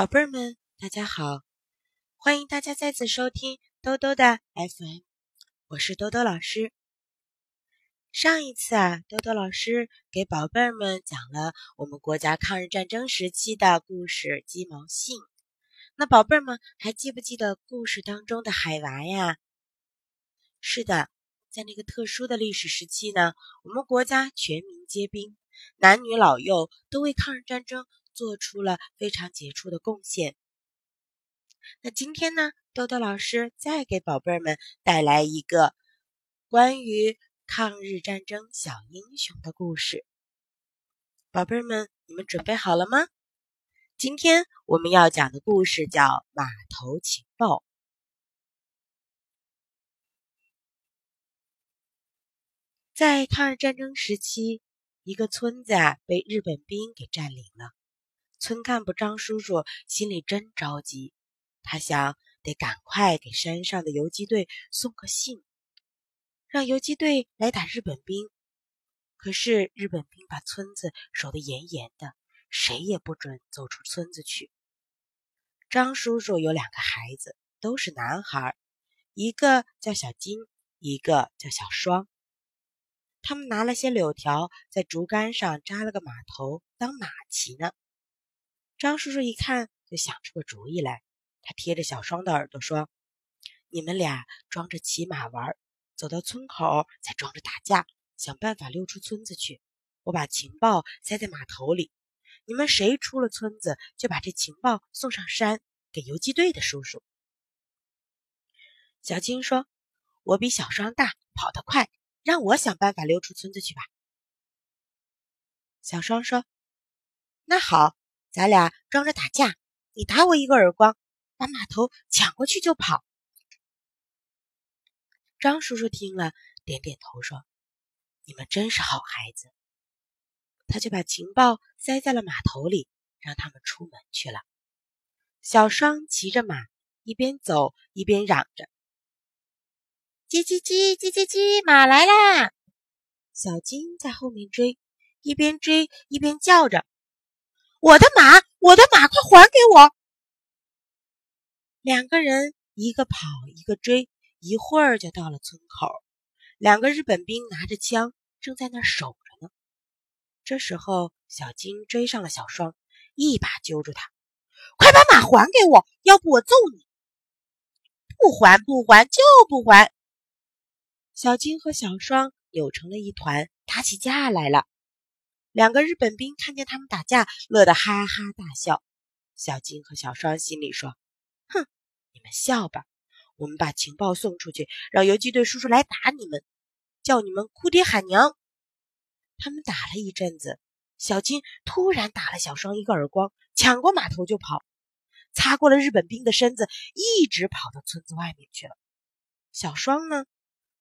宝贝儿们，大家好！欢迎大家再次收听兜兜的 FM，我是兜兜老师。上一次啊，兜兜老师给宝贝儿们讲了我们国家抗日战争时期的故事《鸡毛信》。那宝贝儿们还记不记得故事当中的海娃呀？是的，在那个特殊的历史时期呢，我们国家全民皆兵，男女老幼都为抗日战争。做出了非常杰出的贡献。那今天呢，豆豆老师再给宝贝儿们带来一个关于抗日战争小英雄的故事。宝贝儿们，你们准备好了吗？今天我们要讲的故事叫《码头情报》。在抗日战争时期，一个村子啊被日本兵给占领了。村干部张叔叔心里真着急，他想得赶快给山上的游击队送个信，让游击队来打日本兵。可是日本兵把村子守得严严的，谁也不准走出村子去。张叔叔有两个孩子，都是男孩，一个叫小金，一个叫小双。他们拿了些柳条，在竹竿上扎了个马头当马骑呢。张叔叔一看，就想出个主意来。他贴着小双的耳朵说：“你们俩装着骑马玩，走到村口再装着打架，想办法溜出村子去。我把情报塞在码头里，你们谁出了村子，就把这情报送上山给游击队的叔叔。”小青说：“我比小双大，跑得快，让我想办法溜出村子去吧。”小双说：“那好。”咱俩装着打架，你打我一个耳光，把码头抢过去就跑。张叔叔听了，点点头说：“你们真是好孩子。”他就把情报塞在了码头里，让他们出门去了。小双骑着马，一边走一边嚷着：“叽叽叽叽叽叽，马来啦！”小金在后面追，一边追一边叫着。我的马，我的马，快还给我！两个人一个跑一个追，一会儿就到了村口。两个日本兵拿着枪正在那儿守着呢。这时候，小金追上了小双，一把揪住他：“快把马还给我，要不我揍你！”不还不还就不还！小金和小双扭成了一团，打起架来了。两个日本兵看见他们打架，乐得哈哈大笑。小金和小双心里说：“哼，你们笑吧，我们把情报送出去，让游击队叔叔来打你们，叫你们哭爹喊娘。”他们打了一阵子，小金突然打了小双一个耳光，抢过码头就跑，擦过了日本兵的身子，一直跑到村子外面去了。小双呢，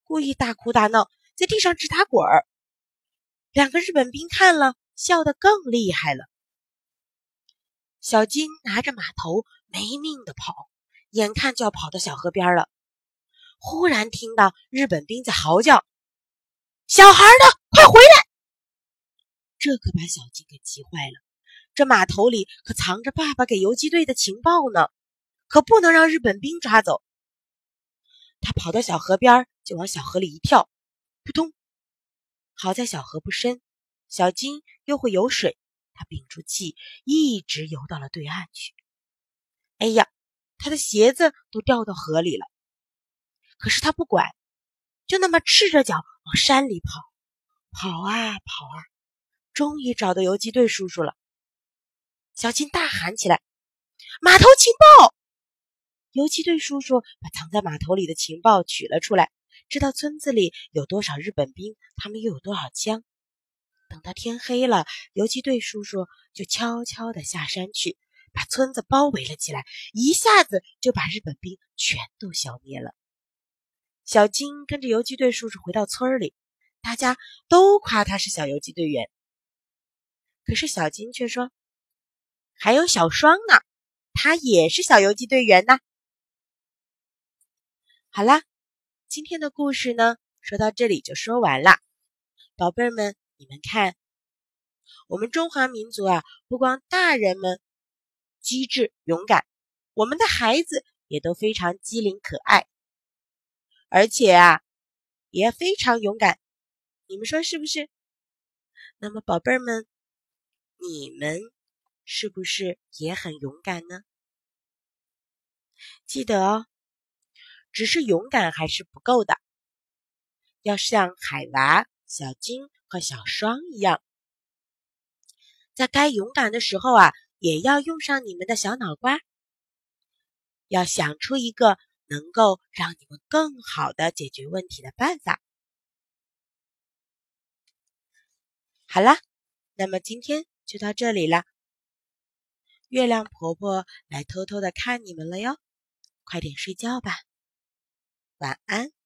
故意大哭大闹，在地上直打滚儿。两个日本兵看了，笑得更厉害了。小金拿着马头没命的跑，眼看就要跑到小河边了。忽然听到日本兵在嚎叫：“小孩呢？快回来！”这可把小金给急坏了。这码头里可藏着爸爸给游击队的情报呢，可不能让日本兵抓走。他跑到小河边，就往小河里一跳，扑通。好在小河不深，小金又会游水，他屏住气，一直游到了对岸去。哎呀，他的鞋子都掉到河里了。可是他不管，就那么赤着脚往山里跑，跑啊跑啊，终于找到游击队叔叔了。小金大喊起来：“码头情报！”游击队叔叔把藏在码头里的情报取了出来。知道村子里有多少日本兵，他们又有多少枪。等到天黑了，游击队叔叔就悄悄地下山去，把村子包围了起来，一下子就把日本兵全都消灭了。小金跟着游击队叔叔回到村里，大家都夸他是小游击队员。可是小金却说：“还有小双呢，他也是小游击队员呢。”好啦。今天的故事呢，说到这里就说完了。宝贝儿们，你们看，我们中华民族啊，不光大人们机智、勇敢，我们的孩子也都非常机灵可爱，而且啊，也非常勇敢。你们说是不是？那么，宝贝儿们，你们是不是也很勇敢呢？记得哦，只是勇敢还是不够的，要像海娃、小金和小双一样，在该勇敢的时候啊，也要用上你们的小脑瓜，要想出一个能够让你们更好的解决问题的办法。好了，那么今天就到这里了。月亮婆婆来偷偷的看你们了哟，快点睡觉吧，晚安。